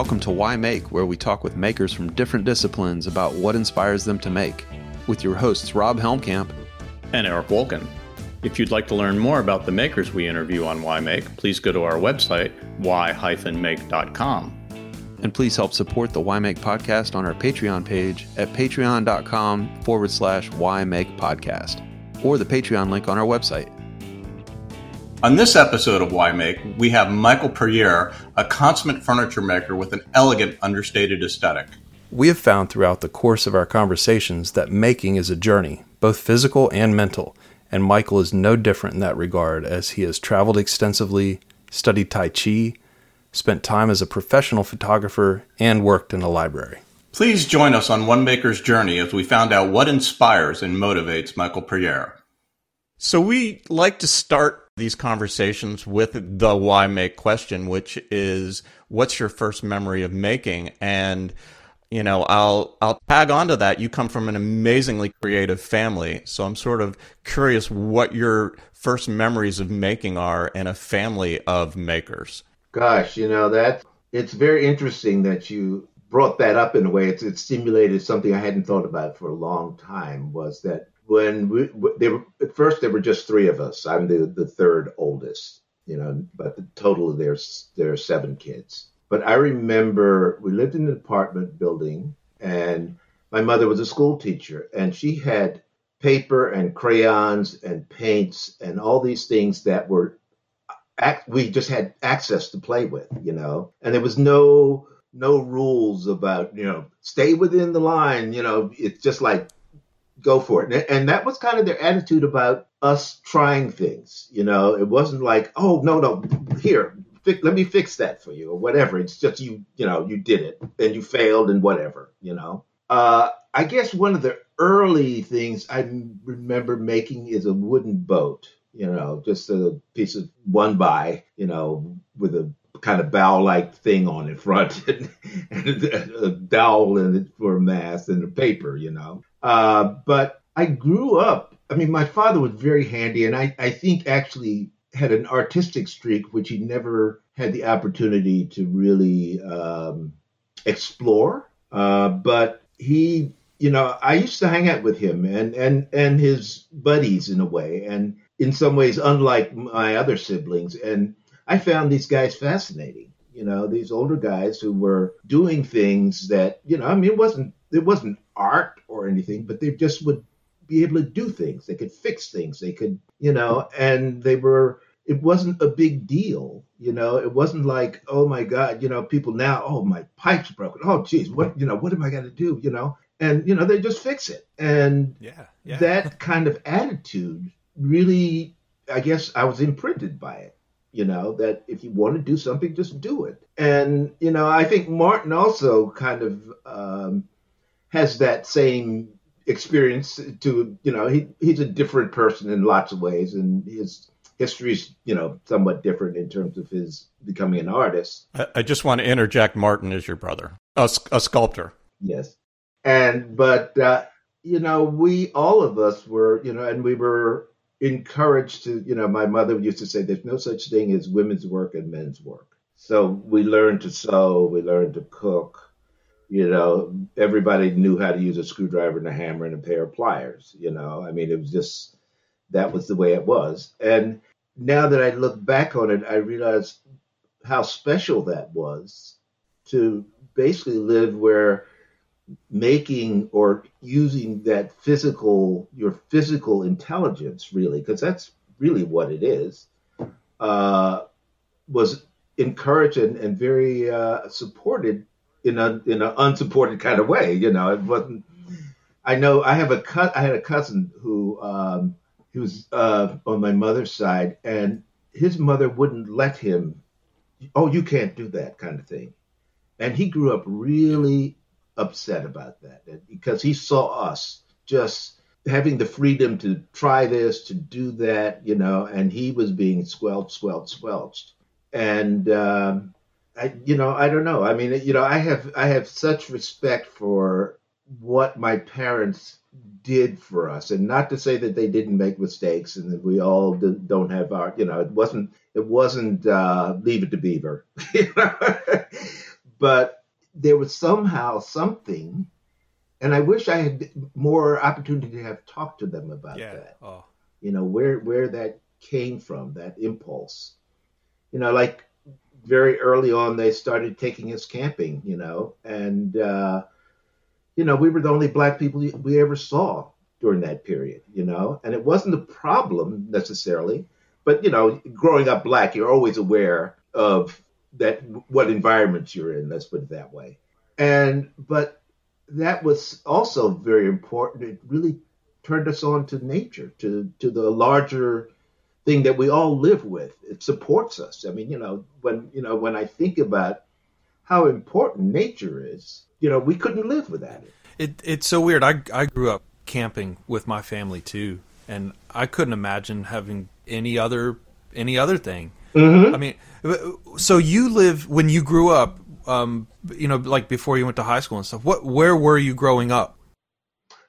Welcome to Why Make, where we talk with makers from different disciplines about what inspires them to make, with your hosts Rob Helmkamp and Eric Wolken. If you'd like to learn more about the makers we interview on Why Make, please go to our website, why-make.com. And please help support the Why Make podcast on our Patreon page at patreon.com forward slash Why Make podcast, or the Patreon link on our website. On this episode of Why Make, we have Michael Puryear, a consummate furniture maker with an elegant, understated aesthetic. We have found throughout the course of our conversations that making is a journey, both physical and mental, and Michael is no different in that regard as he has traveled extensively, studied Tai Chi, spent time as a professional photographer, and worked in a library. Please join us on One Maker's journey as we found out what inspires and motivates Michael Puryear. So we like to start these conversations with the why make question, which is what's your first memory of making? And you know, I'll I'll tag onto that. You come from an amazingly creative family, so I'm sort of curious what your first memories of making are in a family of makers. Gosh, you know that it's very interesting that you brought that up in a way. It's it stimulated something I hadn't thought about for a long time. Was that when we, they were at first there were just three of us. I'm the the third oldest, you know, but the total there's there are seven kids. But I remember we lived in an apartment building, and my mother was a school teacher, and she had paper and crayons and paints and all these things that were we just had access to play with, you know, and there was no no rules about you know stay within the line, you know. It's just like go for it. And that was kind of their attitude about us trying things. You know, it wasn't like, oh, no, no, here, let me fix that for you or whatever. It's just you, you know, you did it and you failed and whatever, you know. Uh, I guess one of the early things I remember making is a wooden boat, you know, just a piece of one by, you know, with a kind of bow like thing on in front and, and a, a dowel in it for a mast and a paper, you know. Uh, but I grew up, I mean, my father was very handy, and I, I think actually had an artistic streak, which he never had the opportunity to really um, explore. Uh, but he, you know, I used to hang out with him and, and, and his buddies in a way, and in some ways, unlike my other siblings. And I found these guys fascinating. You know, these older guys who were doing things that, you know, I mean, it wasn't it wasn't art or anything, but they just would be able to do things. They could fix things. They could, you know, and they were. It wasn't a big deal, you know. It wasn't like, oh my God, you know, people now, oh my pipe's broken. Oh geez, what, you know, what am I going to do, you know? And you know, they just fix it. And yeah, yeah. that kind of attitude really, I guess, I was imprinted by it you know that if you want to do something just do it and you know i think martin also kind of um, has that same experience to you know he he's a different person in lots of ways and his history is you know somewhat different in terms of his becoming an artist. I, I just want to interject martin is your brother a, a sculptor. Yes. And but uh, you know we all of us were you know and we were encouraged to you know my mother used to say there's no such thing as women's work and men's work. So we learned to sew we learned to cook you know, everybody knew how to use a screwdriver and a hammer and a pair of pliers. You know, I mean, it was just that was the way it was. And now that I look back on it, I realize how special that was to basically live where making or using that physical, your physical intelligence, really, because that's really what it is, uh, was encouraged and, and very uh, supported in a in an unsupported kind of way. You know, it wasn't. I know I have a cut. I had a cousin who um, he was uh, on my mother's side, and his mother wouldn't let him. Oh, you can't do that kind of thing, and he grew up really upset about that because he saw us just having the freedom to try this, to do that, you know, and he was being squelched, squelched, squelched, and. Um, I, you know, I don't know. I mean, you know, I have I have such respect for what my parents did for us, and not to say that they didn't make mistakes and that we all don't have our, you know, it wasn't it wasn't uh, leave it to Beaver, you know? but there was somehow something, and I wish I had more opportunity to have talked to them about yeah. that. Oh. You know where where that came from, that impulse. You know, like very early on, they started taking us camping. You know, and uh, you know we were the only black people we ever saw during that period. You know, and it wasn't a problem necessarily, but you know, growing up black, you're always aware of that what environment you're in. Let's put it that way. And but that was also very important. It really turned us on to nature, to to the larger thing that we all live with. It supports us. I mean, you know, when you know when I think about how important nature is, you know, we couldn't live without it. It it's so weird. I I grew up camping with my family too, and I couldn't imagine having any other any other thing. Mm-hmm. I mean, so you live when you grew up, um, you know, like before you went to high school and stuff. What, where were you growing up?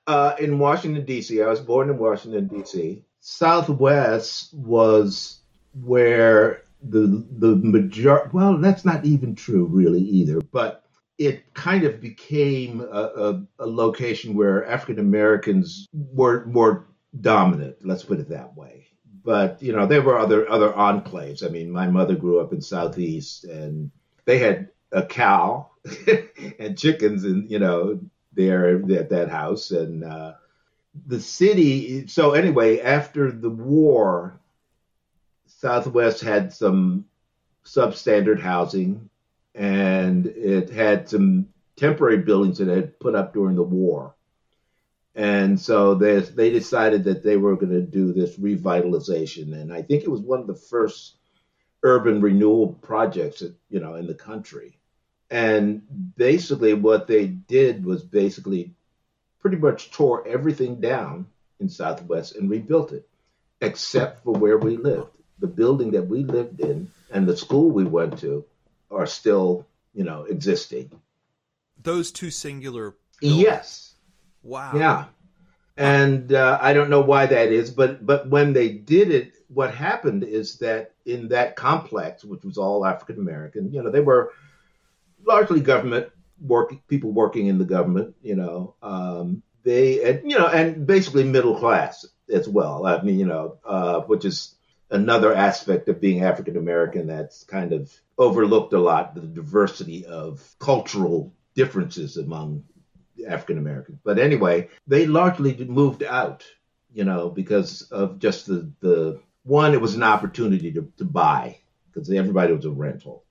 Uh, in Washington D.C. I was born in Washington D.C. Southwest was where the the major. Well, that's not even true, really, either. But it kind of became a, a, a location where African Americans were more dominant. Let's put it that way but you know there were other other enclaves. I mean, my mother grew up in Southeast, and they had a cow and chickens, and you know there at that house, and uh, the city. So anyway, after the war, Southwest had some substandard housing, and it had some temporary buildings that had put up during the war and so they they decided that they were going to do this revitalization, and I think it was one of the first urban renewal projects, you know, in the country. And basically, what they did was basically pretty much tore everything down in Southwest and rebuilt it, except for where we lived. The building that we lived in and the school we went to are still, you know, existing. Those two singular. Buildings. Yes Wow. Yeah. And uh, I don't know why that is, but but when they did it, what happened is that in that complex, which was all African American, you know, they were largely government work people working in the government, you know, um, they and you know, and basically middle class as well. I mean, you know, uh, which is another aspect of being African American that's kind of overlooked a lot the diversity of cultural differences among African Americans. But anyway, they largely moved out, you know, because of just the, the one, it was an opportunity to, to buy because everybody was a rental.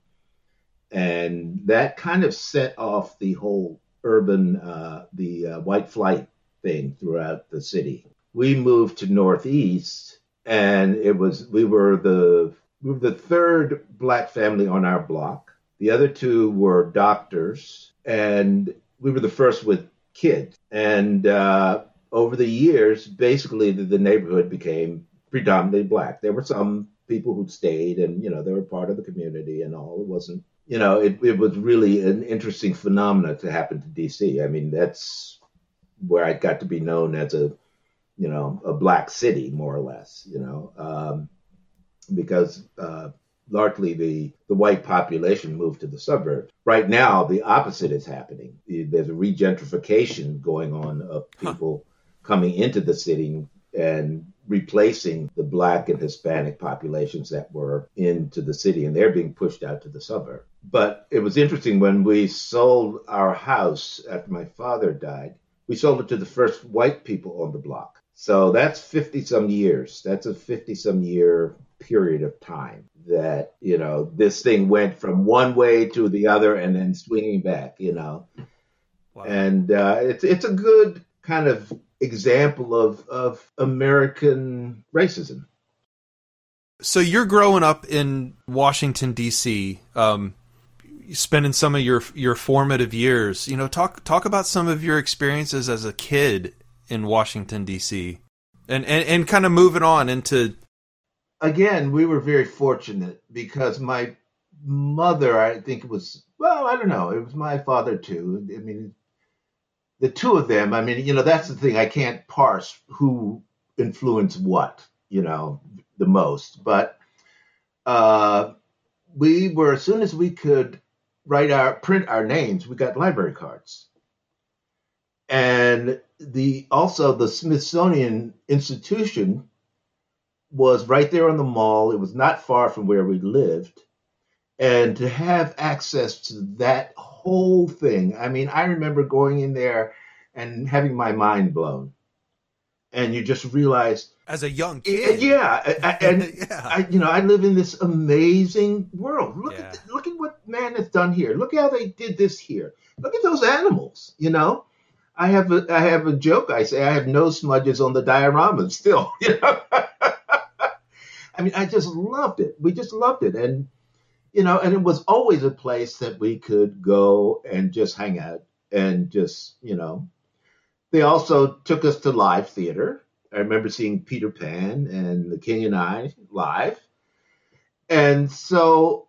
And that kind of set off the whole urban, uh, the uh, white flight thing throughout the city. We moved to Northeast and it was, we were the, we were the third black family on our block. The other two were doctors and we were the first with kids. And uh, over the years, basically the, the, neighborhood became predominantly black. There were some people who stayed and, you know, they were part of the community and all. It wasn't, you know, it, it was really an interesting phenomenon to happen to DC. I mean, that's where I got to be known as a, you know, a black city, more or less, you know, um, because uh, largely the, the white population moved to the suburbs. Right now, the opposite is happening. There's a regentrification going on of people huh. coming into the city and replacing the black and Hispanic populations that were into the city, and they're being pushed out to the suburb. But it was interesting when we sold our house after my father died, we sold it to the first white people on the block. So that's 50 some years. That's a 50 some year period of time that you know this thing went from one way to the other and then swinging back you know wow. and uh, it's it's a good kind of example of of American racism. So you're growing up in Washington D.C., um, spending some of your your formative years. You know, talk talk about some of your experiences as a kid in Washington D.C. and and, and kind of moving on into again, we were very fortunate because my mother, I think it was, well, I don't know, it was my father too. I mean, the two of them, I mean, you know, that's the thing. I can't parse who influenced what, you know, the most. But uh, we were, as soon as we could write our print our names, we got library cards. And the also the Smithsonian Institution was right there on the mall. It was not far from where we lived. And to have access to that whole thing, I mean, I remember going in there and having my mind blown. And you just realize as a young kid, yeah, and yeah. I, you know, I live in this amazing world. Look yeah. at look at what man has done here. Look at how they did this here. Look at those animals. You know, I have a I have a joke. I say I have no smudges on the diorama still. You know, I mean, I just loved it. We just loved it, and you know, and it was always a place that we could go and just hang out and just you know they also took us to live theater. I remember seeing Peter Pan and The King and I live. And so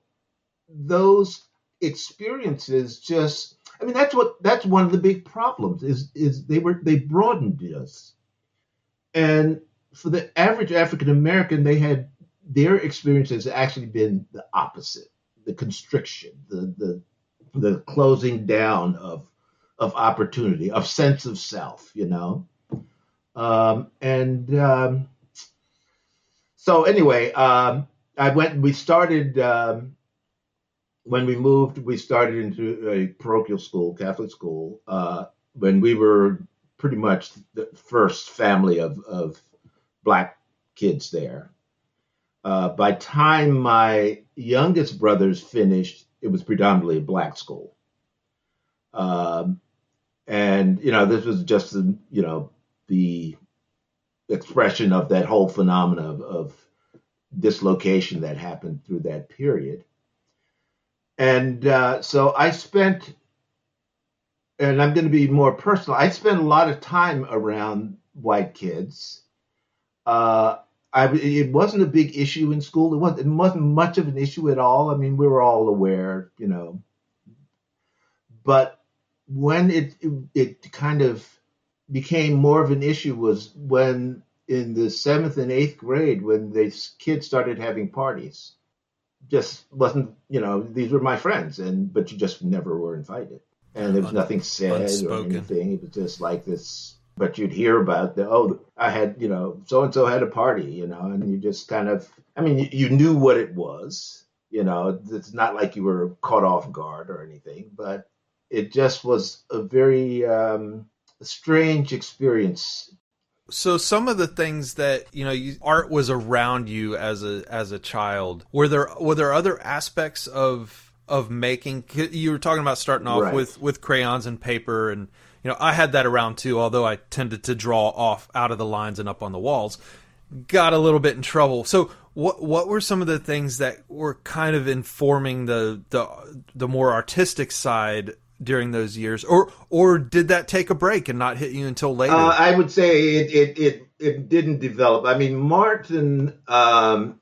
those experiences just I mean that's what that's one of the big problems is is they were they broadened us. And for the average African American they had their experience has actually been the opposite, the constriction, the the the closing down of of opportunity, of sense of self, you know. Um, and um, so anyway, um, I went. We started um, when we moved. We started into a parochial school, Catholic school, uh, when we were pretty much the first family of, of black kids there. Uh, by time my youngest brothers finished, it was predominantly a black school. Um, and you know this was just the you know the expression of that whole phenomenon of, of dislocation that happened through that period and uh, so i spent and i'm going to be more personal i spent a lot of time around white kids uh, I, it wasn't a big issue in school. It wasn't, it wasn't much of an issue at all. I mean, we were all aware, you know. But when it, it, it kind of became more of an issue was when in the seventh and eighth grade when these kids started having parties just wasn't you know these were my friends and but you just never were invited and there was nothing said Unspoken. or anything it was just like this but you'd hear about the oh i had you know so and so had a party you know and you just kind of i mean you, you knew what it was you know it's not like you were caught off guard or anything but it just was a very um, strange experience. So some of the things that you know, you, art was around you as a as a child. Were there were there other aspects of of making? You were talking about starting off right. with with crayons and paper, and you know, I had that around too. Although I tended to draw off out of the lines and up on the walls, got a little bit in trouble. So what what were some of the things that were kind of informing the the the more artistic side during those years, or or did that take a break and not hit you until later? Uh, I would say it, it it it didn't develop. I mean, Martin um,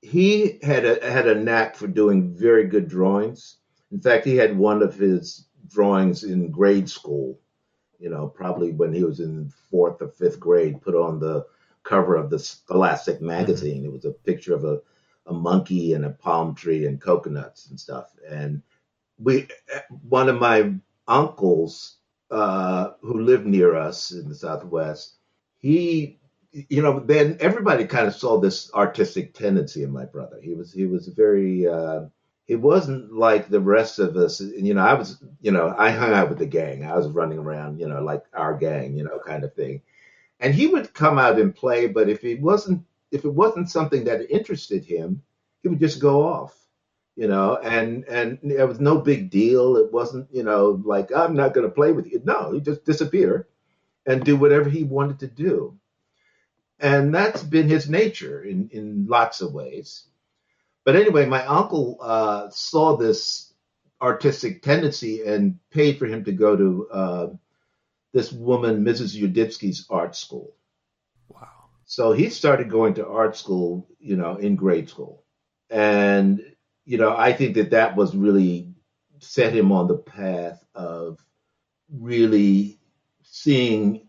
he had a had a knack for doing very good drawings. In fact, he had one of his drawings in grade school. You know, probably when he was in fourth or fifth grade, put on the cover of the Scholastic magazine. It was a picture of a a monkey and a palm tree and coconuts and stuff. And we one of my uncles uh, who lived near us in the Southwest, he, you know, then everybody kind of saw this artistic tendency in my brother. He was he was very. Uh, he wasn't like the rest of us. You know, I was, you know, I hung out with the gang. I was running around, you know, like our gang, you know, kind of thing. And he would come out and play, but if it wasn't if it wasn't something that interested him, he would just go off you know, and and it was no big deal. It wasn't, you know, like I'm not going to play with you. No, he just disappear and do whatever he wanted to do, and that's been his nature in in lots of ways. But anyway, my uncle uh, saw this artistic tendency and paid for him to go to uh, this woman, Mrs. Uditsky's art school. Wow! So he started going to art school, you know, in grade school, and you know, I think that that was really set him on the path of really seeing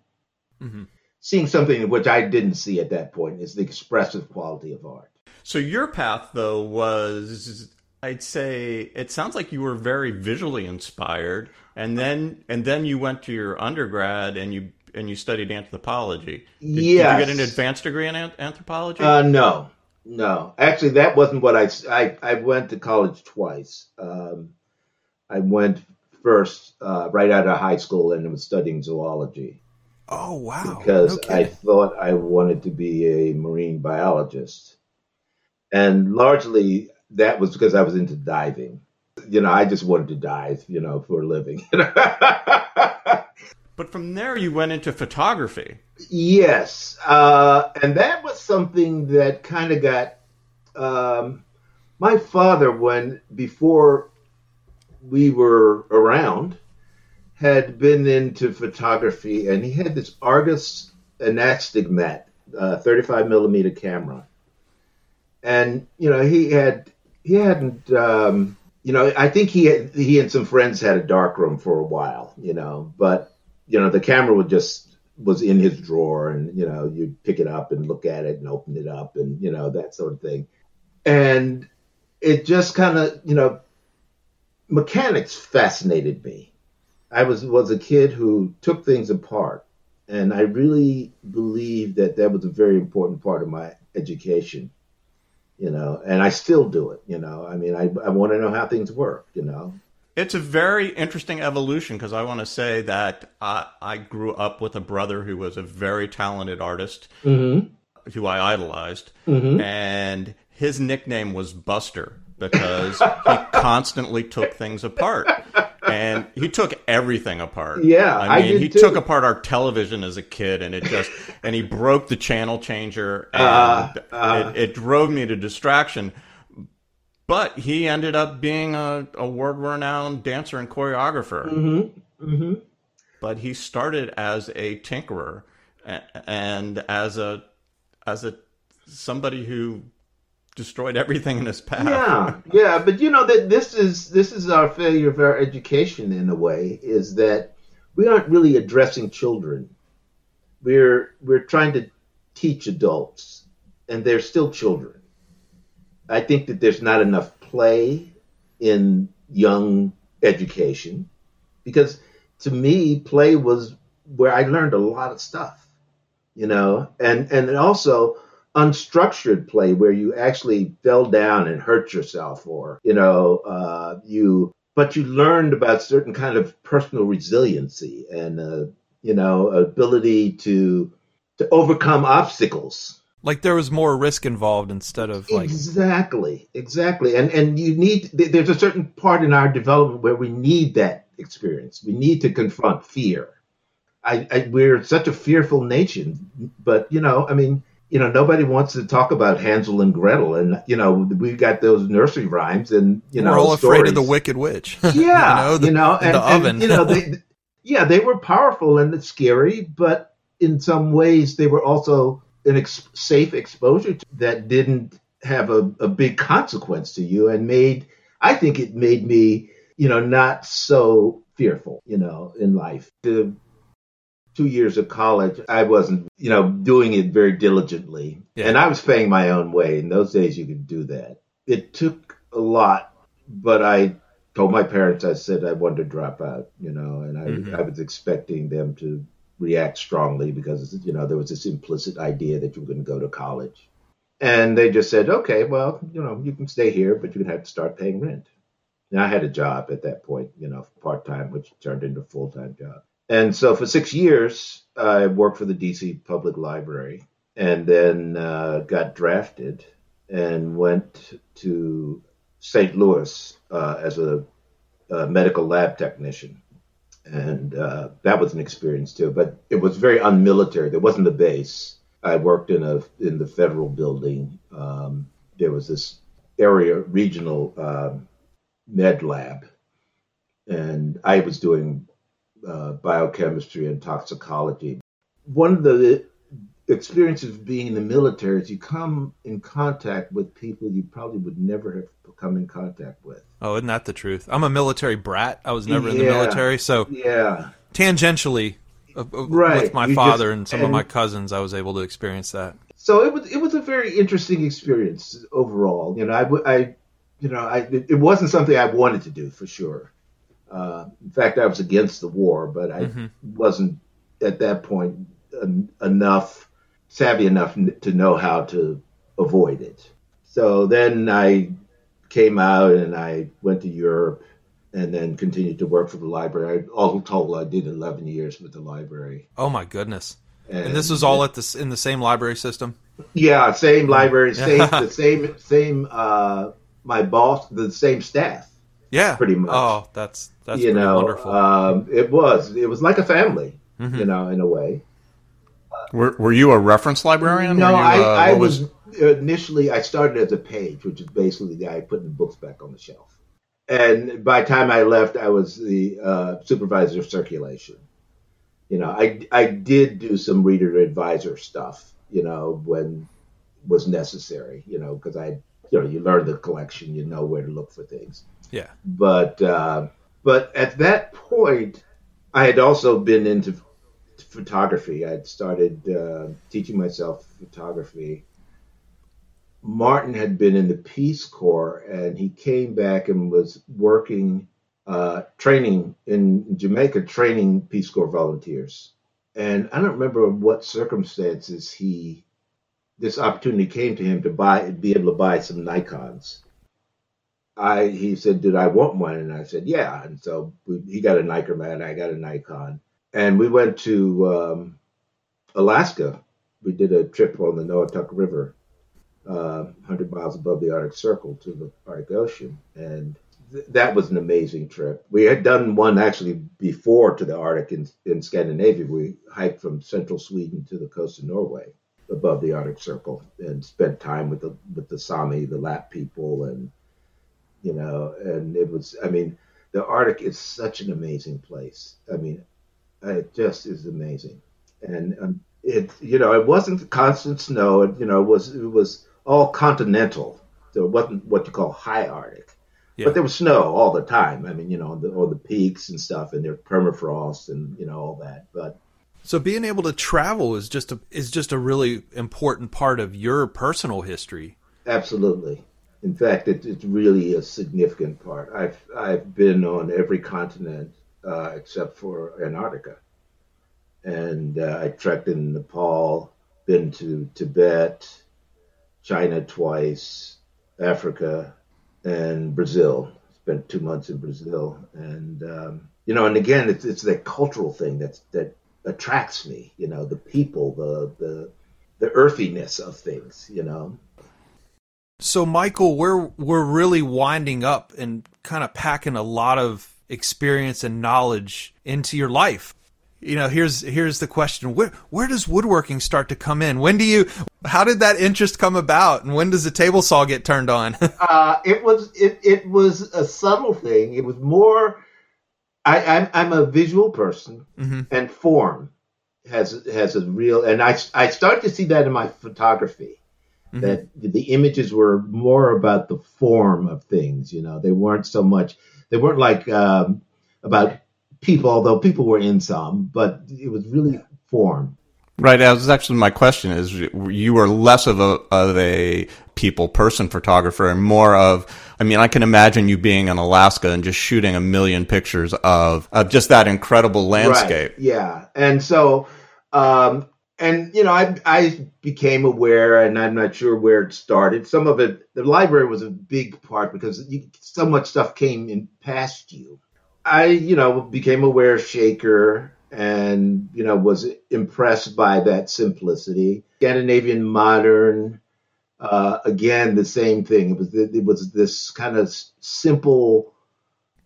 mm-hmm. seeing something which I didn't see at that point is the expressive quality of art. So your path though was I'd say it sounds like you were very visually inspired, and then and then you went to your undergrad and you and you studied anthropology. Did, yes. did you get an advanced degree in anthropology? Uh, no, no. Actually, that wasn't what I. I, I went to college twice. Um, I went first uh, right out of high school and was studying zoology. Oh wow! Because okay. I thought I wanted to be a marine biologist, and largely that was because I was into diving. You know, I just wanted to dive. You know, for a living. But from there, you went into photography. Yes, uh, and that was something that kind of got um, my father when before we were around had been into photography, and he had this Argus Anastigmat uh, 35 millimeter camera, and you know he had he hadn't. Um, you know, I think he had, he and some friends had a darkroom for a while, you know, but you know, the camera would just was in his drawer and, you know, you'd pick it up and look at it and open it up and, you know, that sort of thing. And it just kind of, you know, mechanics fascinated me. I was was a kid who took things apart, and I really believe that that was a very important part of my education. You know, and I still do it. You know, I mean, I I want to know how things work. You know, it's a very interesting evolution because I want to say that I, I, grew up with a brother who was a very talented artist mm-hmm. who I idolized, mm-hmm. and his nickname was Buster because he constantly took things apart. And he took everything apart. Yeah, I mean, I he too. took apart our television as a kid, and it just and he broke the channel changer, and uh, uh, it, it drove me to distraction but he ended up being a, a world renowned dancer and choreographer. Mm-hmm. Mm-hmm. But he started as a tinkerer and as a as a somebody who destroyed everything in his path. Yeah, yeah, but you know that this is this is our failure of our education in a way is that we aren't really addressing children. We're we're trying to teach adults, and they're still children. I think that there's not enough play in young education because to me, play was where I learned a lot of stuff, you know, and, and also unstructured play where you actually fell down and hurt yourself or, you know, uh, you, but you learned about certain kind of personal resiliency and, uh, you know, ability to, to overcome obstacles. Like there was more risk involved instead of like exactly. Exactly. And and you need there's a certain part in our development where we need that experience. We need to confront fear. I, I we're such a fearful nation but you know i mean you know nobody wants to talk about hansel and gretel and you know we've got those nursery rhymes and you know we're all stories. afraid of the wicked witch yeah you know, the, you know and, the oven and, you know they yeah they were powerful and scary but in some ways they were also an ex- safe exposure that didn't have a, a big consequence to you and made I think it made me, you know, not so fearful, you know, in life. The two years of college, I wasn't, you know, doing it very diligently. Yeah. And I was paying my own way. In those days, you could do that. It took a lot, but I told my parents, I said I wanted to drop out, you know, and I, mm-hmm. I was expecting them to react strongly because you know there was this implicit idea that you were going to go to college, and they just said, okay, well, you know, you can stay here, but you're going to have to start paying rent. And I had a job at that point, you know, part time, which turned into a full time job. And so for six years, I worked for the DC Public Library, and then uh, got drafted and went to St. Louis uh, as a, a medical lab technician and uh, that was an experience too. But it was very unmilitary. There wasn't a base. I worked in a in the federal building. Um, there was this area regional uh, med lab, and I was doing uh, biochemistry and toxicology. One of the experiences of being in the military is you come in contact with people you probably would never have come in contact with. Oh, isn't that the truth? I'm a military brat. I was never yeah, in the military, so yeah. Tangentially, uh, uh, right. with my you father just, and some and, of my cousins, I was able to experience that. So it was it was a very interesting experience overall. You know, I, I you know, I, it, it, wasn't something I wanted to do for sure. Uh, in fact, I was against the war, but I mm-hmm. wasn't at that point en- enough savvy enough n- to know how to avoid it. So then I came out and I went to Europe and then continued to work for the library. All told, I did 11 years with the library. Oh my goodness! And, and this was all at the in the same library system. Yeah, same library, same the same same. Uh, my boss, the same staff. Yeah, pretty much. Oh, that's that's you know, wonderful. Um, it was it was like a family, mm-hmm. you know, in a way. Were Were you a reference librarian? No, you, I, uh, I was, was initially. I started as a page, which is basically the guy putting the books back on the shelf and by the time I left, I was the uh, supervisor of circulation. You know, I I did do some reader advisor stuff. You know, when was necessary. You know, because I you know you learn the collection, you know where to look for things. Yeah. But uh, but at that point, I had also been into photography. I had started uh, teaching myself photography Martin had been in the Peace Corps and he came back and was working, uh, training in Jamaica, training Peace Corps volunteers. And I don't remember what circumstances he, this opportunity came to him to buy, be able to buy some Nikons. I, he said, did I want one? And I said, yeah. And so we, he got a Nikon I got a Nikon. And we went to um, Alaska. We did a trip on the Noatak River uh, 100 miles above the Arctic Circle to the Arctic Ocean. And th- that was an amazing trip. We had done one actually before to the Arctic in, in Scandinavia. We hiked from central Sweden to the coast of Norway above the Arctic Circle and spent time with the with the Sami, the Lapp people, and you know, and it was. I mean, the Arctic is such an amazing place. I mean, it just is amazing, and um, it you know it wasn't constant snow. It, you know, it was it was all continental. So it wasn't what you call high Arctic. Yeah. But there was snow all the time. I mean, you know, the, all the peaks and stuff, and there permafrost and you know all that. But so being able to travel is just a is just a really important part of your personal history. Absolutely. In fact, it, it's really a significant part. I've I've been on every continent uh, except for Antarctica, and uh, I trekked in Nepal, been to Tibet, China twice, Africa, and Brazil. Spent two months in Brazil, and um, you know, and again, it's it's that cultural thing that's that attracts me. You know, the people, the the the earthiness of things. You know. So, Michael, we're we're really winding up and kind of packing a lot of experience and knowledge into your life. You know here's here's the question. Where where does woodworking start to come in? When do you how did that interest come about and when does the table saw get turned on? Uh, it was it, it was a subtle thing. It was more i i'm, I'm a visual person mm-hmm. and form has has a real and i i start to see that in my photography mm-hmm. that the images were more about the form of things you know they weren't so much they weren't like um, about people, although people were in some, but it was really form. Right. That was actually my question is you were less of a, of a people person photographer and more of, I mean, I can imagine you being in Alaska and just shooting a million pictures of, of just that incredible landscape. Right. Yeah. And so, um, and you know, I, I became aware, and I'm not sure where it started. Some of it, the library was a big part because you, so much stuff came in past you I, you know, became aware of Shaker and, you know, was impressed by that simplicity. Scandinavian modern, uh, again, the same thing. It was, it was this kind of simple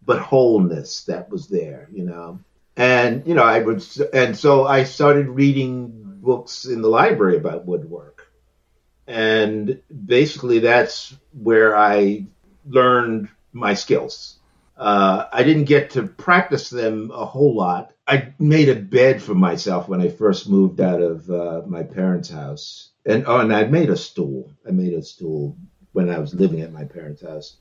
but wholeness that was there, you know. And, you know, I would, and so I started reading books in the library about woodwork. And basically that's where I learned my skills uh, I didn't get to practice them a whole lot. I made a bed for myself when I first moved out of uh, my parents' house, and oh, and I made a stool. I made a stool when I was living at my parents' house.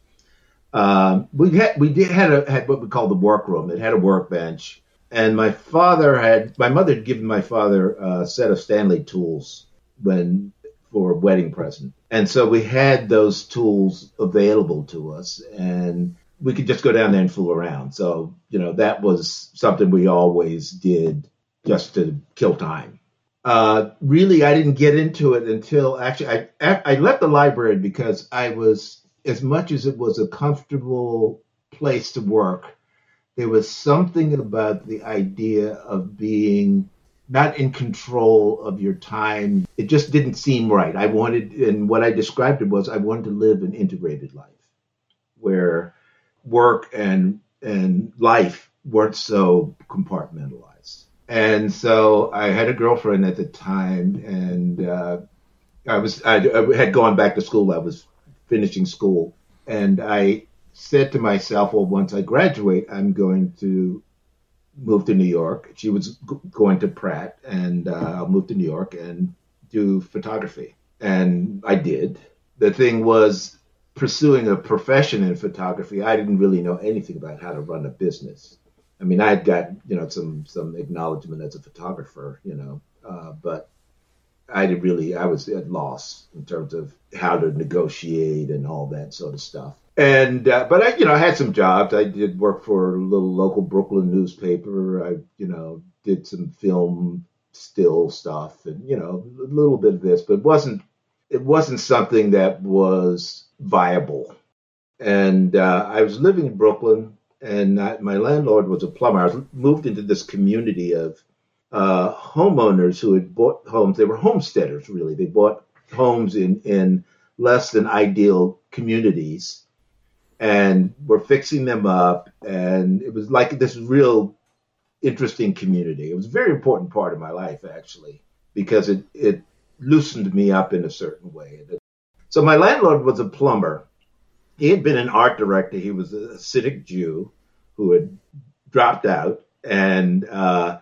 Um, we had we did had a had what we call the workroom. It had a workbench, and my father had my mother had given my father a set of Stanley tools when for a wedding present And so we had those tools available to us and we could just go down there and fool around. So, you know, that was something we always did just to kill time. Uh, really, I didn't get into it until actually I, I left the library because I was, as much as it was a comfortable place to work, there was something about the idea of being not in control of your time. It just didn't seem right. I wanted, and what I described it was, I wanted to live an integrated life where work and and life weren't so compartmentalized. And so I had a girlfriend at the time, and uh, I was I, I had gone back to school. I was finishing school, and I said to myself, well, once I graduate, I'm going to move to New York. She was g- going to Pratt, and uh, I'll move to New York and do photography. And I did. The thing was, pursuing a profession in photography, I didn't really know anything about how to run a business. I mean, I had got you know some some acknowledgement as a photographer, you know, uh, but I didn't really I was at loss in terms of how to negotiate and all that sort of stuff. And uh, but I you know I had some jobs. I did work for a little local Brooklyn newspaper. I you know did some film still stuff and you know a little bit of this, but it wasn't it wasn't something that was viable. And uh, I was living in Brooklyn, and I, my landlord was a plumber. I was moved into this community of uh, homeowners who had bought homes. They were homesteaders, really. They bought homes in, in less than ideal communities and we're fixing them up. And it was like this real interesting community. It was a very important part of my life, actually, because it, it loosened me up in a certain way. So my landlord was a plumber. He had been an art director. He was a Hasidic Jew who had dropped out, and uh,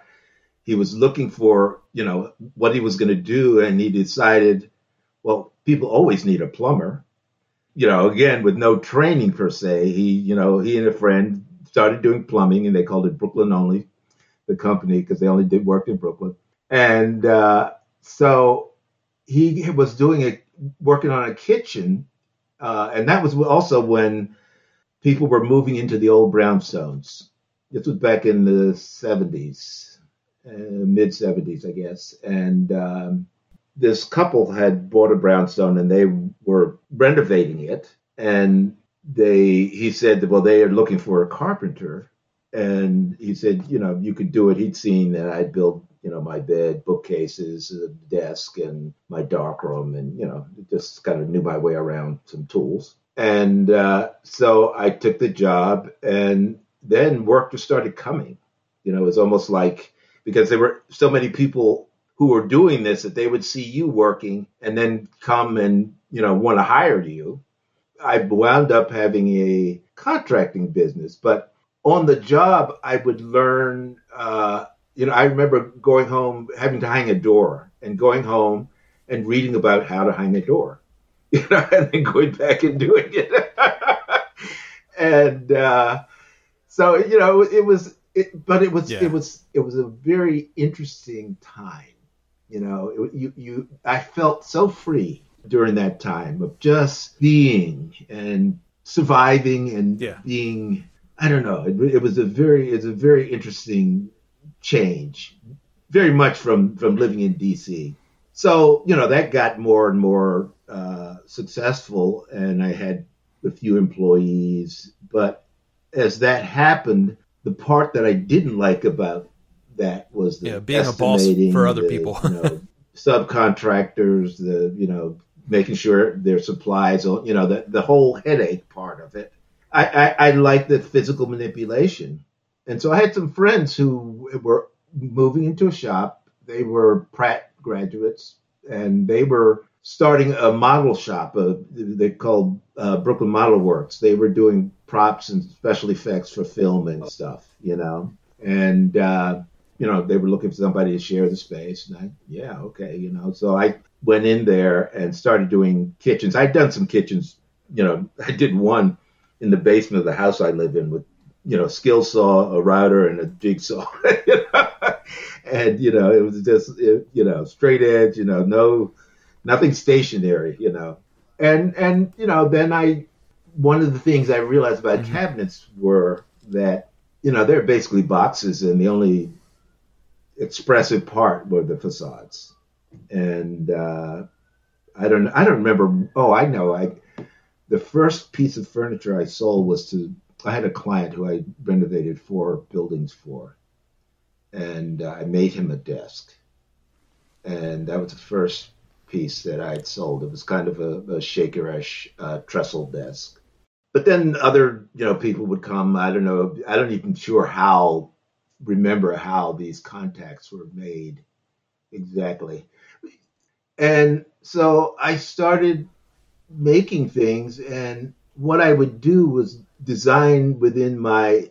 he was looking for you know what he was going to do, and he decided, well, people always need a plumber. You know, again with no training per se. He you know he and a friend started doing plumbing, and they called it Brooklyn Only, the company, because they only did work in Brooklyn. And uh, so he was doing a working on a kitchen, uh, and that was also when people were moving into the old brownstones. This was back in the 70s, uh, mid 70s, I guess. And um, this couple had bought a brownstone and they were renovating it. And they, he said, well, they are looking for a carpenter. And he said, you know, you could do it. He'd seen that I'd built you know, my bed, bookcases, a desk, and my dark room, and you know, just kind of knew my way around some tools. And uh, so I took the job, and then work just started coming. You know, it was almost like because there were so many people who were doing this that they would see you working and then come and you know want to hire you. I wound up having a contracting business, but on the job, I would learn uh, you know, I remember going home, having to hang a door, and going home and reading about how to hang a door, you know, and then going back and doing it. and uh, so, you know, it was, it, but it was, yeah. it was, it was a very interesting time. You know, it, you, you, I felt so free during that time of just being and surviving and yeah. being. I don't know. It, it was a very, it's a very interesting change very much from from living in DC. So you know that got more and more uh, successful, and I had a few employees. But as that happened, the part that I didn't like about that was the yeah, being a boss for other the, people, you know, subcontractors, the you know making sure their supplies, you know, the the whole headache part of it. I, I, I like the physical manipulation and so I had some friends who were moving into a shop. They were Pratt graduates, and they were starting a model shop. Uh, they called uh, Brooklyn Model Works. They were doing props and special effects for film and stuff, you know. And uh, you know, they were looking for somebody to share the space. And I, yeah, okay, you know. So I went in there and started doing kitchens. I'd done some kitchens, you know. I did one in the basement of the house I live in with you know, skill saw, a router, and a jigsaw. and you know, it was just it, you know straight edge. You know, no nothing stationary. You know, and and you know then I one of the things I realized about mm-hmm. cabinets were that you know they're basically boxes, and the only expressive part were the facades. And uh, I don't I don't remember. Oh, I know. I the first piece of furniture I sold was to I had a client who I renovated four buildings for, and uh, I made him a desk, and that was the first piece that I had sold. It was kind of a, a Shakerish uh, trestle desk. But then other, you know, people would come. I don't know. I don't even sure how remember how these contacts were made exactly. And so I started making things, and what I would do was design within my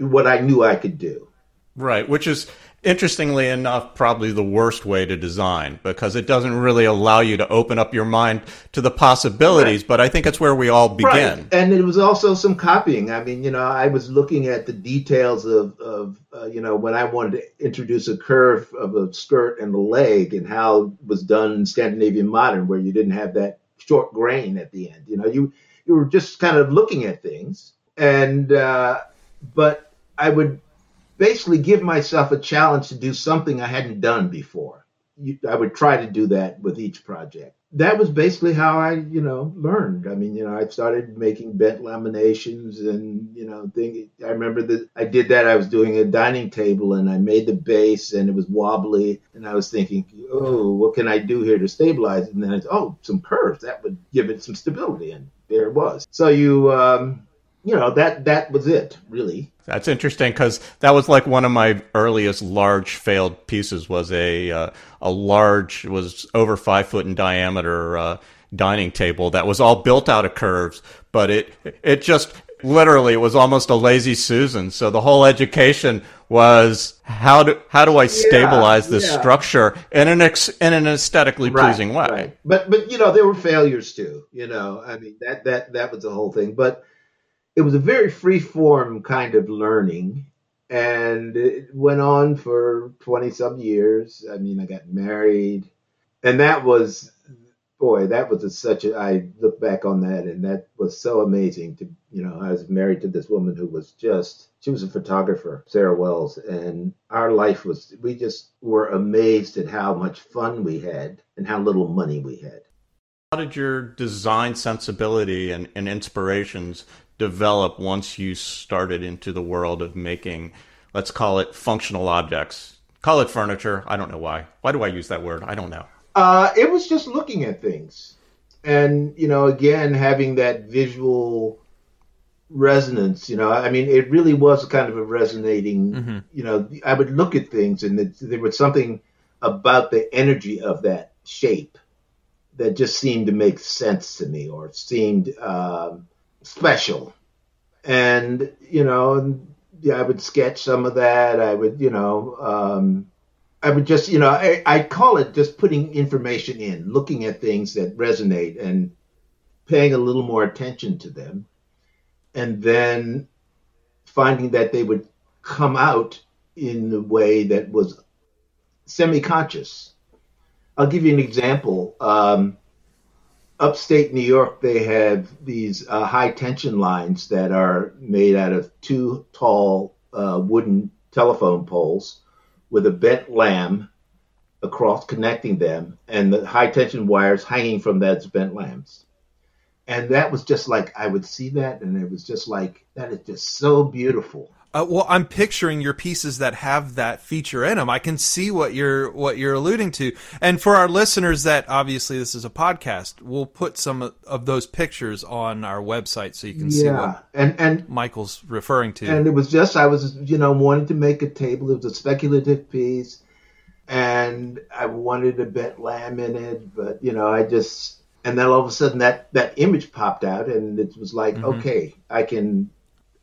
what I knew I could do. Right, which is interestingly enough, probably the worst way to design because it doesn't really allow you to open up your mind to the possibilities. Right. But I think it's where we all begin. Right. And it was also some copying. I mean, you know, I was looking at the details of, of uh, you know, when I wanted to introduce a curve of a skirt and the leg and how it was done in Scandinavian modern, where you didn't have that short grain at the end. You know, you you were just kind of looking at things, and uh, but I would basically give myself a challenge to do something I hadn't done before. I would try to do that with each project. That was basically how I, you know, learned. I mean, you know, I started making bent laminations and, you know, thing. I remember that I did that. I was doing a dining table and I made the base and it was wobbly. And I was thinking, oh, what can I do here to stabilize it? And then I, oh, some curves. That would give it some stability. And there it was. So you, um, you know that that was it really. That's interesting because that was like one of my earliest large failed pieces was a uh, a large was over five foot in diameter uh, dining table that was all built out of curves but it it just literally it was almost a lazy susan. So the whole education was how do how do i stabilize yeah, this yeah. structure in an ex, in an aesthetically right, pleasing way? right. but but you know there were failures too you know. I mean that that that was the whole thing. But it was a very free form kind of learning and it went on for 20 some years. I mean i got married and that was boy that was a, such a i look back on that and that was so amazing to you know i was married to this woman who was just she was a photographer sarah wells and our life was we just were amazed at how much fun we had and how little money we had. How did your design sensibility and, and inspirations develop once you started into the world of making, let's call it functional objects. Call it furniture. I don't know why. Why do I use that word? I don't know. Uh, it was just looking at things. And, you know, again, having that visual resonance, you know, I mean, it really was kind of a resonating, mm-hmm. you know, I would look at things and it, there was something about the energy of that shape that just seemed to make sense to me or seemed um, special. And, you know, yeah, I would sketch some of that. I would, you know, um, I would just, you know, I, I call it just putting information in, looking at things that resonate and paying a little more attention to them. And then finding that they would come out in a way that was semi conscious. I'll give you an example. Um, upstate New York, they have these uh, high tension lines that are made out of two tall uh, wooden telephone poles with a bent lam across connecting them, and the high tension wires hanging from those bent lams. And that was just like I would see that, and it was just like that is just so beautiful. Uh, well, I'm picturing your pieces that have that feature in them. I can see what you're what you're alluding to. And for our listeners, that obviously this is a podcast, we'll put some of those pictures on our website so you can yeah. see what and and Michael's referring to. And it was just I was you know wanting to make a table. It was a speculative piece, and I wanted a bent lam in it, but you know I just and then all of a sudden that that image popped out, and it was like mm-hmm. okay, I can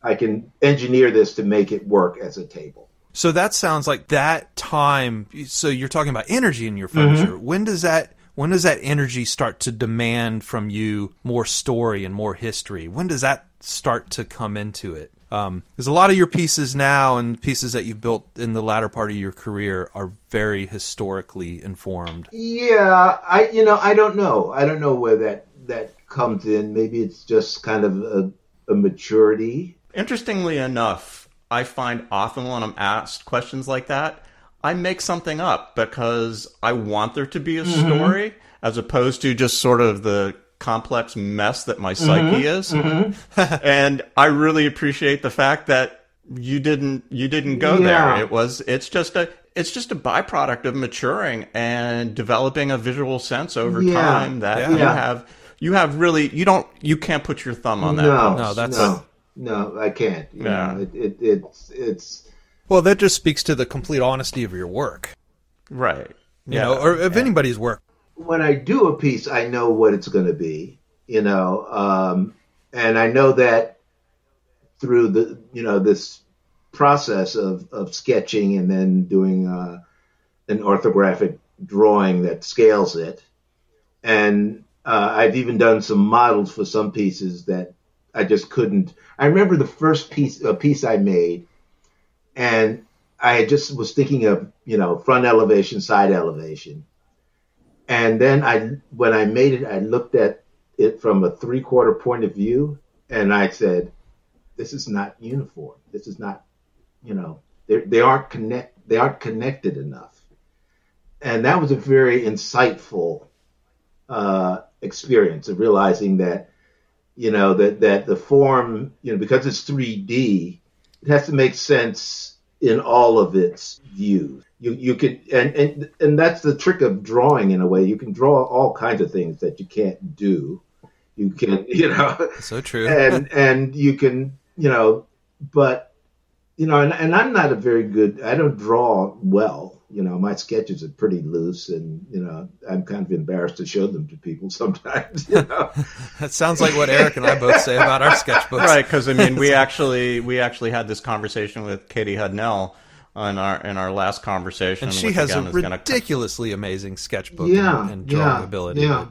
I can engineer this to make it work as a table. So that sounds like that time. So you're talking about energy in your furniture. Mm-hmm. When does that when does that energy start to demand from you more story and more history? When does that start to come into it? Um, because a lot of your pieces now and pieces that you've built in the latter part of your career are very historically informed. Yeah, I you know I don't know. I don't know where that that comes in. Maybe it's just kind of a, a maturity. Interestingly enough, I find often when I'm asked questions like that, I make something up because I want there to be a mm-hmm. story as opposed to just sort of the complex mess that my psyche mm-hmm. is. Mm-hmm. and I really appreciate the fact that you didn't you didn't go yeah. there. It was it's just a it's just a byproduct of maturing and developing a visual sense over yeah. time that yeah. you have you have really you don't you can't put your thumb on that. No, no that's no, no I can't. You yeah, know, it, it, it's it's well that just speaks to the complete honesty of your work, right? You yeah. know, or of anybody's work. When I do a piece, I know what it's going to be. You know, um, and I know that through the you know this process of, of sketching and then doing uh, an orthographic drawing that scales it. And uh, I've even done some models for some pieces that I just couldn't. I remember the first piece, a piece I made, and I just was thinking of you know front elevation, side elevation, and then I when I made it, I looked at it from a three quarter point of view, and I said, "This is not uniform. This is not you know, they they aren't connect they aren't connected enough, and that was a very insightful uh, experience of realizing that you know that that the form you know because it's 3D, it has to make sense in all of its views. You you could and and and that's the trick of drawing in a way. You can draw all kinds of things that you can't do. You can you know so true and and you can you know but you know, and, and I'm not a very good. I don't draw well. You know, my sketches are pretty loose, and you know, I'm kind of embarrassed to show them to people sometimes. You know, that sounds like what Eric and I both say about our sketchbooks, right? Because I mean, we actually we actually had this conversation with Katie Hudnall in our in our last conversation, and she has a ridiculously amazing sketchbook yeah, and, and drawing yeah, ability. Yeah but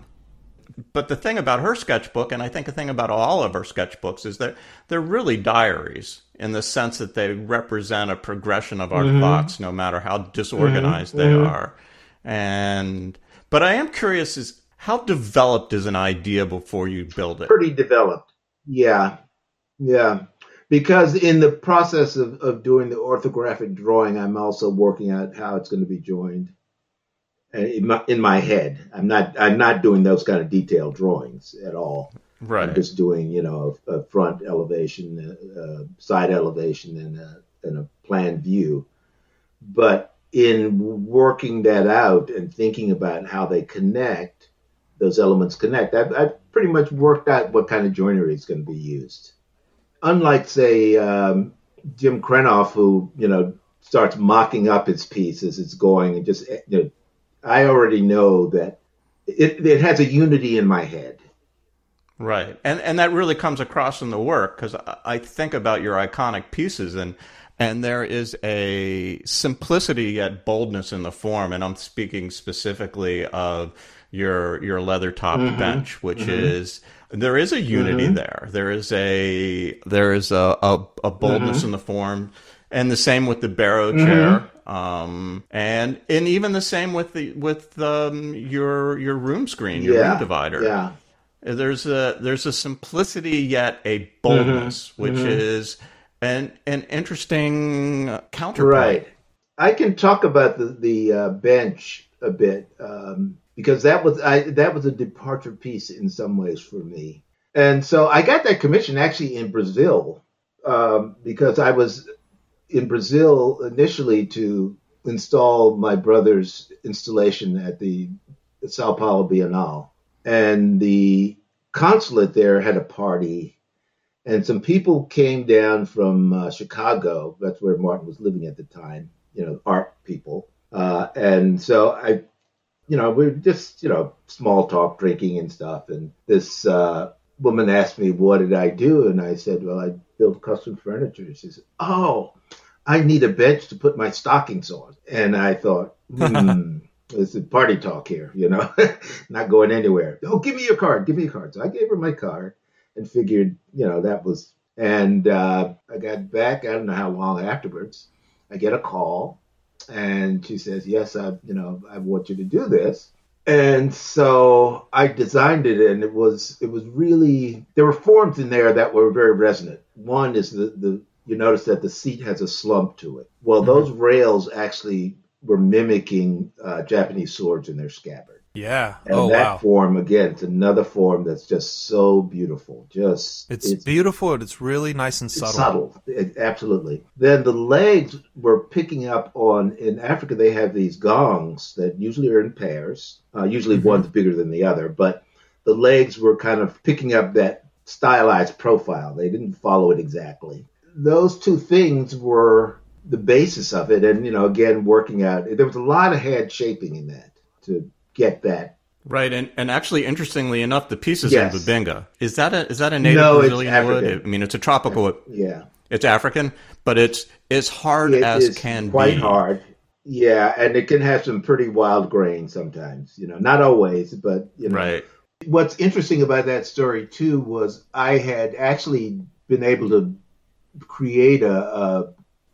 the thing about her sketchbook, and I think the thing about all of her sketchbooks, is that they're really diaries in the sense that they represent a progression of our mm-hmm. thoughts, no matter how disorganized mm-hmm. they mm-hmm. are. And but I am curious: is how developed is an idea before you build it? Pretty developed, yeah, yeah. Because in the process of, of doing the orthographic drawing, I'm also working out how it's going to be joined in my, in my head. I'm not I'm not doing those kind of detailed drawings at all. Right. I'm just doing you know a, a front elevation, a, a side elevation, and a, and a plan view. But in working that out and thinking about how they connect, those elements connect. I've, I've pretty much worked out what kind of joinery is going to be used. Unlike say um, Jim Krenov, who you know starts mocking up his piece as it's going and just you know I already know that it, it has a unity in my head. Right, and and that really comes across in the work because I think about your iconic pieces and and there is a simplicity yet boldness in the form, and I'm speaking specifically of your your leather top mm-hmm. bench, which mm-hmm. is there is a unity mm-hmm. there. There is a there is a a, a boldness mm-hmm. in the form, and the same with the barrow chair. Um, and and even the same with the with um, your your room screen, your yeah, room divider. Yeah. There's a there's a simplicity yet a boldness, mm-hmm, which mm-hmm. is an an interesting counterpoint. Right. I can talk about the the uh, bench a bit um, because that was I that was a departure piece in some ways for me, and so I got that commission actually in Brazil um, because I was in Brazil initially to install my brother's installation at the Sao Paulo Bienal. And the consulate there had a party, and some people came down from uh, Chicago. That's where Martin was living at the time, you know, art people. Uh, and so I, you know, we were just, you know, small talk, drinking and stuff. And this uh, woman asked me, what did I do? And I said, well, I build custom furniture. She said, oh, I need a bench to put my stockings on. And I thought, hmm, it's a party talk here, you know, not going anywhere. Oh, give me your card, give me your card. So I gave her my card and figured, you know, that was, and uh, I got back, I don't know how long afterwards, I get a call and she says, yes, I, you know, I want you to do this. And so I designed it, and it was it was really there were forms in there that were very resonant. One is the the you notice that the seat has a slump to it. Well, mm-hmm. those rails actually were mimicking uh, Japanese swords in their scabbard. Yeah. And oh, that wow. form again, it's another form that's just so beautiful. Just it's, it's beautiful and it's really nice and subtle. Subtle, it, absolutely. Then the legs were picking up on. In Africa, they have these gongs that usually are in pairs. Uh, usually, mm-hmm. one's bigger than the other, but the legs were kind of picking up that stylized profile. They didn't follow it exactly. Those two things were the basis of it, and you know, again, working out. There was a lot of head shaping in that to get that. Right, and, and actually, interestingly enough, the pieces yes. in Bubinga is that a is that a native no, Brazilian wood? I mean, it's a tropical. Yeah, it's African, but it's as hard it as can quite be. Quite hard. Yeah, and it can have some pretty wild grain sometimes. You know, not always, but you know. Right. What's interesting about that story too was I had actually been able to create a, a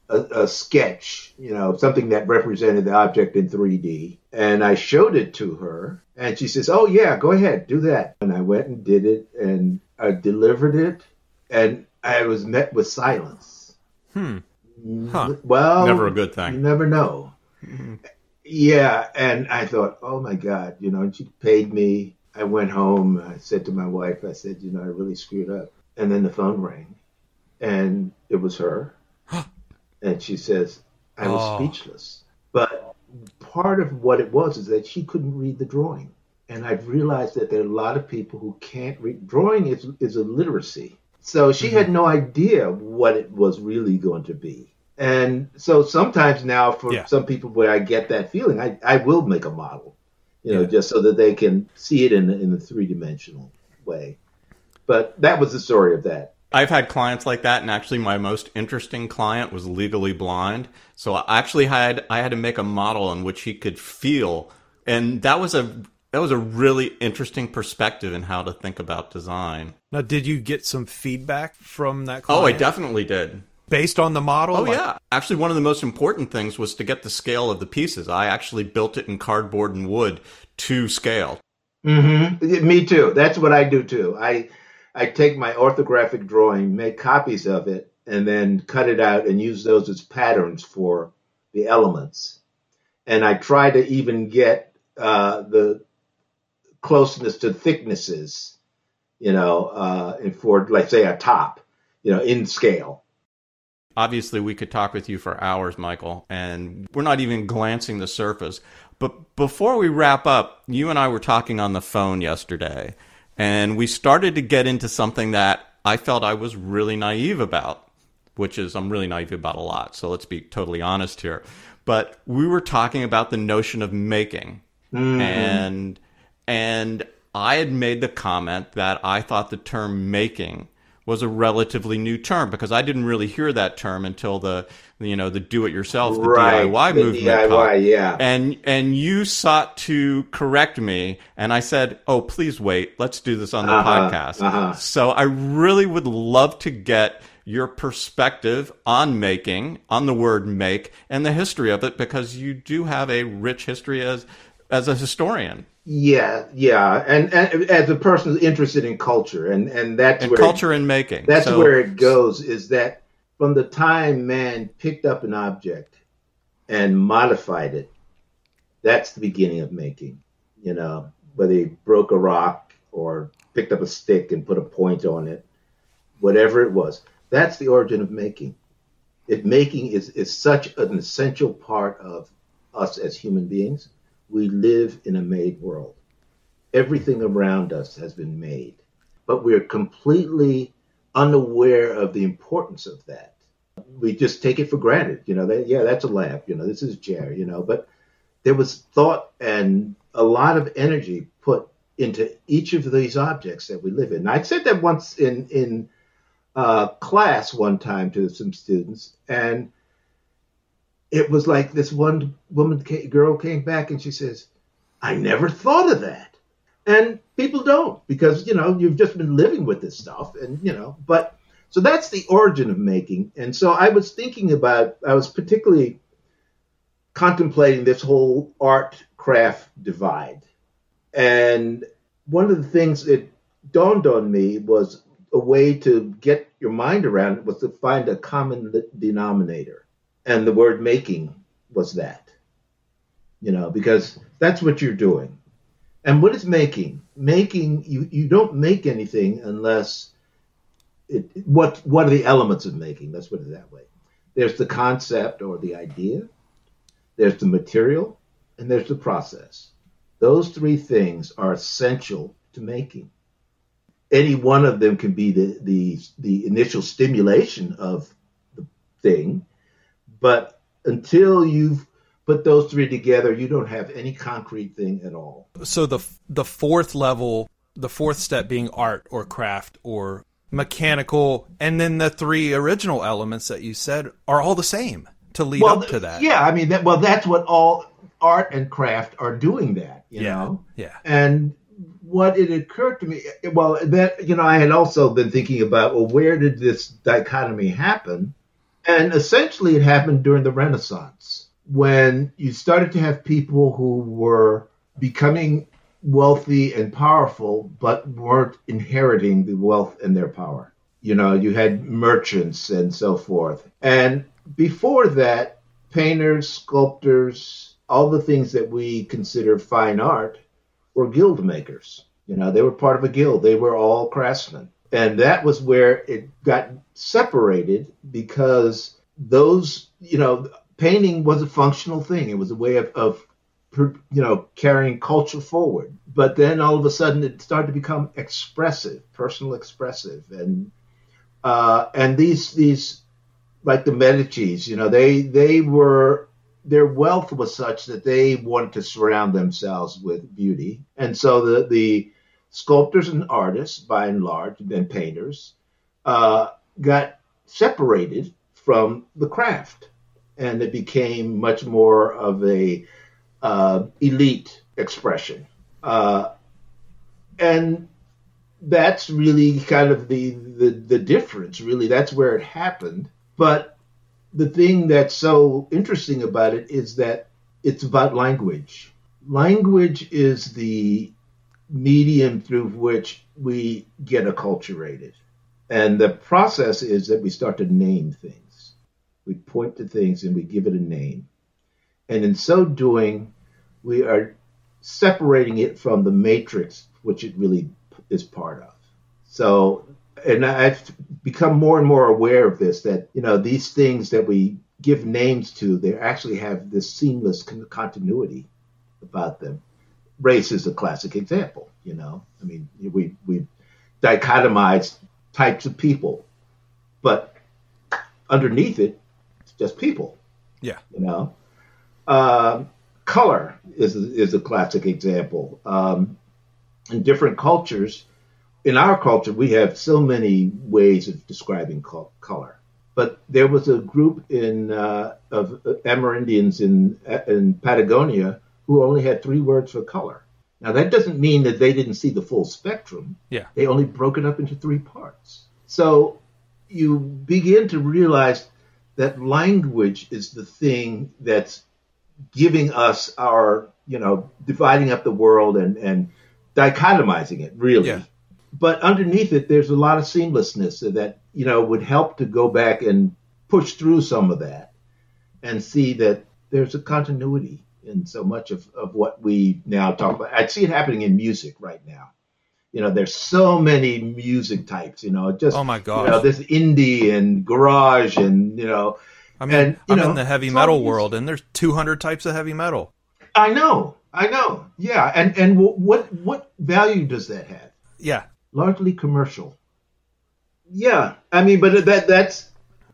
a, a, sketch, you know, something that represented the object in 3D. And I showed it to her, and she says, "Oh yeah, go ahead, do that." And I went and did it, and I delivered it, and I was met with silence. Hmm. Huh. Well, never a good thing. You never know. Mm-hmm. Yeah, and I thought, oh my God, you know, and she paid me. I went home. I said to my wife, I said, you know, I really screwed up. And then the phone rang, and it was her and she says, I was oh. speechless. But part of what it was is that she couldn't read the drawing. And I've realized that there are a lot of people who can't read. Drawing is, is a literacy. So she mm-hmm. had no idea what it was really going to be. And so sometimes now, for yeah. some people where I get that feeling, I, I will make a model, you know, yeah. just so that they can see it in, in a three dimensional way. But that was the story of that. I've had clients like that, and actually, my most interesting client was legally blind. So I actually had I had to make a model in which he could feel, and that was a that was a really interesting perspective in how to think about design. Now, did you get some feedback from that? client? Oh, I definitely did. Based on the model? Oh, like- yeah. Actually, one of the most important things was to get the scale of the pieces. I actually built it in cardboard and wood to scale. Mm-hmm. Me too. That's what I do too. I I take my orthographic drawing, make copies of it, and then cut it out and use those as patterns for the elements. And I try to even get uh, the closeness to thicknesses, you know, uh, for, like, say, a top, you know, in scale. Obviously, we could talk with you for hours, Michael, and we're not even glancing the surface. But before we wrap up, you and I were talking on the phone yesterday, and we started to get into something that I felt I was really naive about, which is I'm really naive about a lot. So let's be totally honest here. But we were talking about the notion of making. Mm. And and I had made the comment that I thought the term making was a relatively new term because I didn't really hear that term until the you know the do-it-yourself, the right, DIY the movement. DIY, yeah. And and you sought to correct me, and I said, "Oh, please wait. Let's do this on the uh-huh, podcast." Uh-huh. So I really would love to get your perspective on making, on the word make, and the history of it, because you do have a rich history as as a historian. Yeah, yeah, and, and as a person interested in culture, and and that's and where culture and making. That's so, where it goes. Is that from the time man picked up an object and modified it, that's the beginning of making. You know, whether he broke a rock or picked up a stick and put a point on it, whatever it was, that's the origin of making. If making is is such an essential part of us as human beings we live in a made world. Everything around us has been made, but we're completely unaware of the importance of that. We just take it for granted, you know. That, yeah, that's a lamp, you know. This is a chair, you know. But there was thought and a lot of energy put into each of these objects that we live in. I said that once in in uh, class one time to some students, and it was like this one woman girl came back and she says, "I never thought of that." And people don't because you know you've just been living with this stuff, and you know. But so that's the origin of making. And so I was thinking about. I was particularly contemplating this whole art craft divide And one of the things that dawned on me was a way to get your mind around it was to find a common denominator. And the word making was that, you know, because that's what you're doing. And what is making? Making, you, you don't make anything unless it, what, what are the elements of making? Let's put it that way. There's the concept or the idea, there's the material, and there's the process. Those three things are essential to making any one of them can be the, the, the initial stimulation of the thing, but until you've put those three together, you don't have any concrete thing at all. So the the fourth level, the fourth step being art or craft or mechanical, and then the three original elements that you said are all the same to lead well, up to that. Yeah, I mean, that, well, that's what all art and craft are doing. That you yeah, know, yeah, and what it occurred to me, well, that you know, I had also been thinking about, well, where did this dichotomy happen? And essentially, it happened during the Renaissance when you started to have people who were becoming wealthy and powerful, but weren't inheriting the wealth and their power. You know, you had merchants and so forth. And before that, painters, sculptors, all the things that we consider fine art were guild makers. You know, they were part of a guild. They were all craftsmen. And that was where it got separated because those, you know, painting was a functional thing. It was a way of, of you know, carrying culture forward. But then all of a sudden it started to become expressive, personal expressive. And, uh, and these, these, like the Medici's, you know, they, they were their wealth was such that they wanted to surround themselves with beauty. And so the, the sculptors and artists, by and large, and painters, uh, got separated from the craft. And it became much more of a uh, elite expression. Uh, and that's really kind of the, the, the difference, really. That's where it happened. But the thing that's so interesting about it is that it's about language. Language is the medium through which we get acculturated. And the process is that we start to name things. We point to things and we give it a name. And in so doing, we are separating it from the matrix, which it really is part of. So and I've become more and more aware of this that you know these things that we give names to they actually have this seamless continuity about them. Race is a classic example. You know, I mean, we we dichotomized types of people, but underneath it, it's just people. Yeah, you know. Um, color is is a classic example. Um, in different cultures, in our culture, we have so many ways of describing color. But there was a group in uh, of Amerindians in in Patagonia who only had three words for color. Now that doesn't mean that they didn't see the full spectrum. Yeah, they only broke it up into three parts. So you begin to realize that language is the thing that's giving us our, you know, dividing up the world and and dichotomizing it really. Yeah but underneath it, there's a lot of seamlessness that you know would help to go back and push through some of that and see that there's a continuity in so much of, of what we now talk about. I see it happening in music right now. You know, there's so many music types. You know, just oh my god, you know, this indie and garage and you know. I mean, and, I'm know, in the heavy metal world, and there's 200 types of heavy metal. I know, I know, yeah. And and what what value does that have? Yeah, largely commercial. Yeah, I mean, but that that's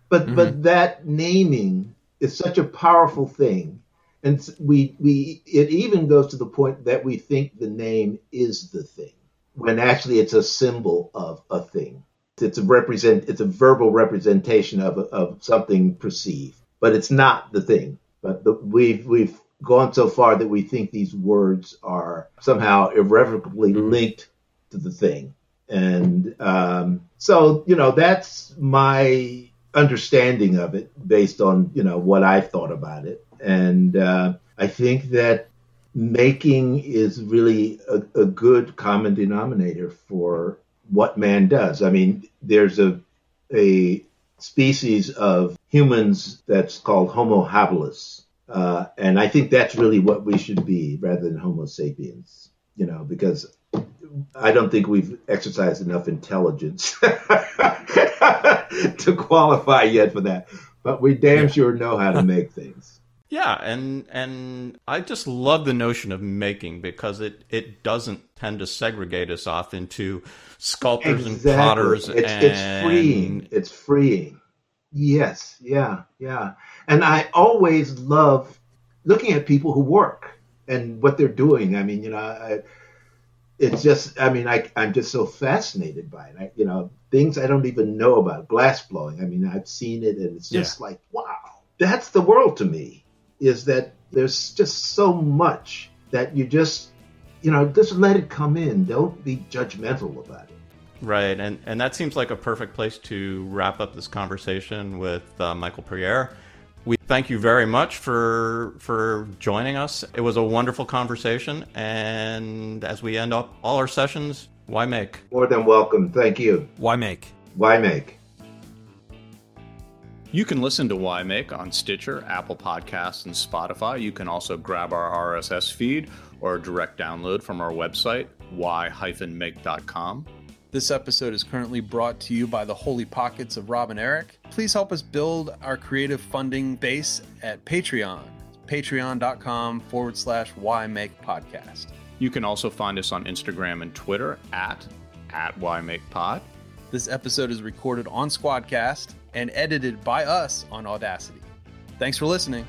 but mm-hmm. but that naming is such a powerful thing, and we we it even goes to the point that we think the name is the thing when actually it's a symbol of a thing. It's a represent it's a verbal representation of of something perceived, but it's not the thing. But the, we've we've gone so far that we think these words are somehow irrevocably mm-hmm. linked to the thing and um, so, you know, that's my understanding of it based on, you know, what I thought about it. And uh, I think that making is really a, a good common denominator for what man does. I mean, there's a a species of humans that's called Homo habilis, uh, and I think that's really what we should be rather than Homo sapiens. You know, because I don't think we've exercised enough intelligence to qualify yet for that. But we damn sure know how to make things. Yeah, and and I just love the notion of making because it it doesn't tend to segregate us off into sculptors exactly. and potters. It's, and... it's freeing. It's freeing. Yes, yeah, yeah. And I always love looking at people who work and what they're doing. I mean, you know, I, it's just, I mean, I, I'm just so fascinated by it. I, you know, things I don't even know about, glass blowing. I mean, I've seen it and it's just yeah. like, wow, that's the world to me is that there's just so much that you just, you know, just let it come in. Don't be judgmental about it. Right, and and that seems like a perfect place to wrap up this conversation with uh, Michael Puryear. We thank you very much for for joining us. It was a wonderful conversation, and as we end up all our sessions, why make? More than welcome. Thank you. Why make? Why make? You can listen to Why Make on Stitcher, Apple Podcasts, and Spotify. You can also grab our RSS feed or direct download from our website, why-make.com. This episode is currently brought to you by the Holy Pockets of Rob and Eric. Please help us build our creative funding base at Patreon, patreon.com forward slash why make podcast. You can also find us on Instagram and Twitter at, at why make pod. This episode is recorded on Squadcast and edited by us on Audacity. Thanks for listening.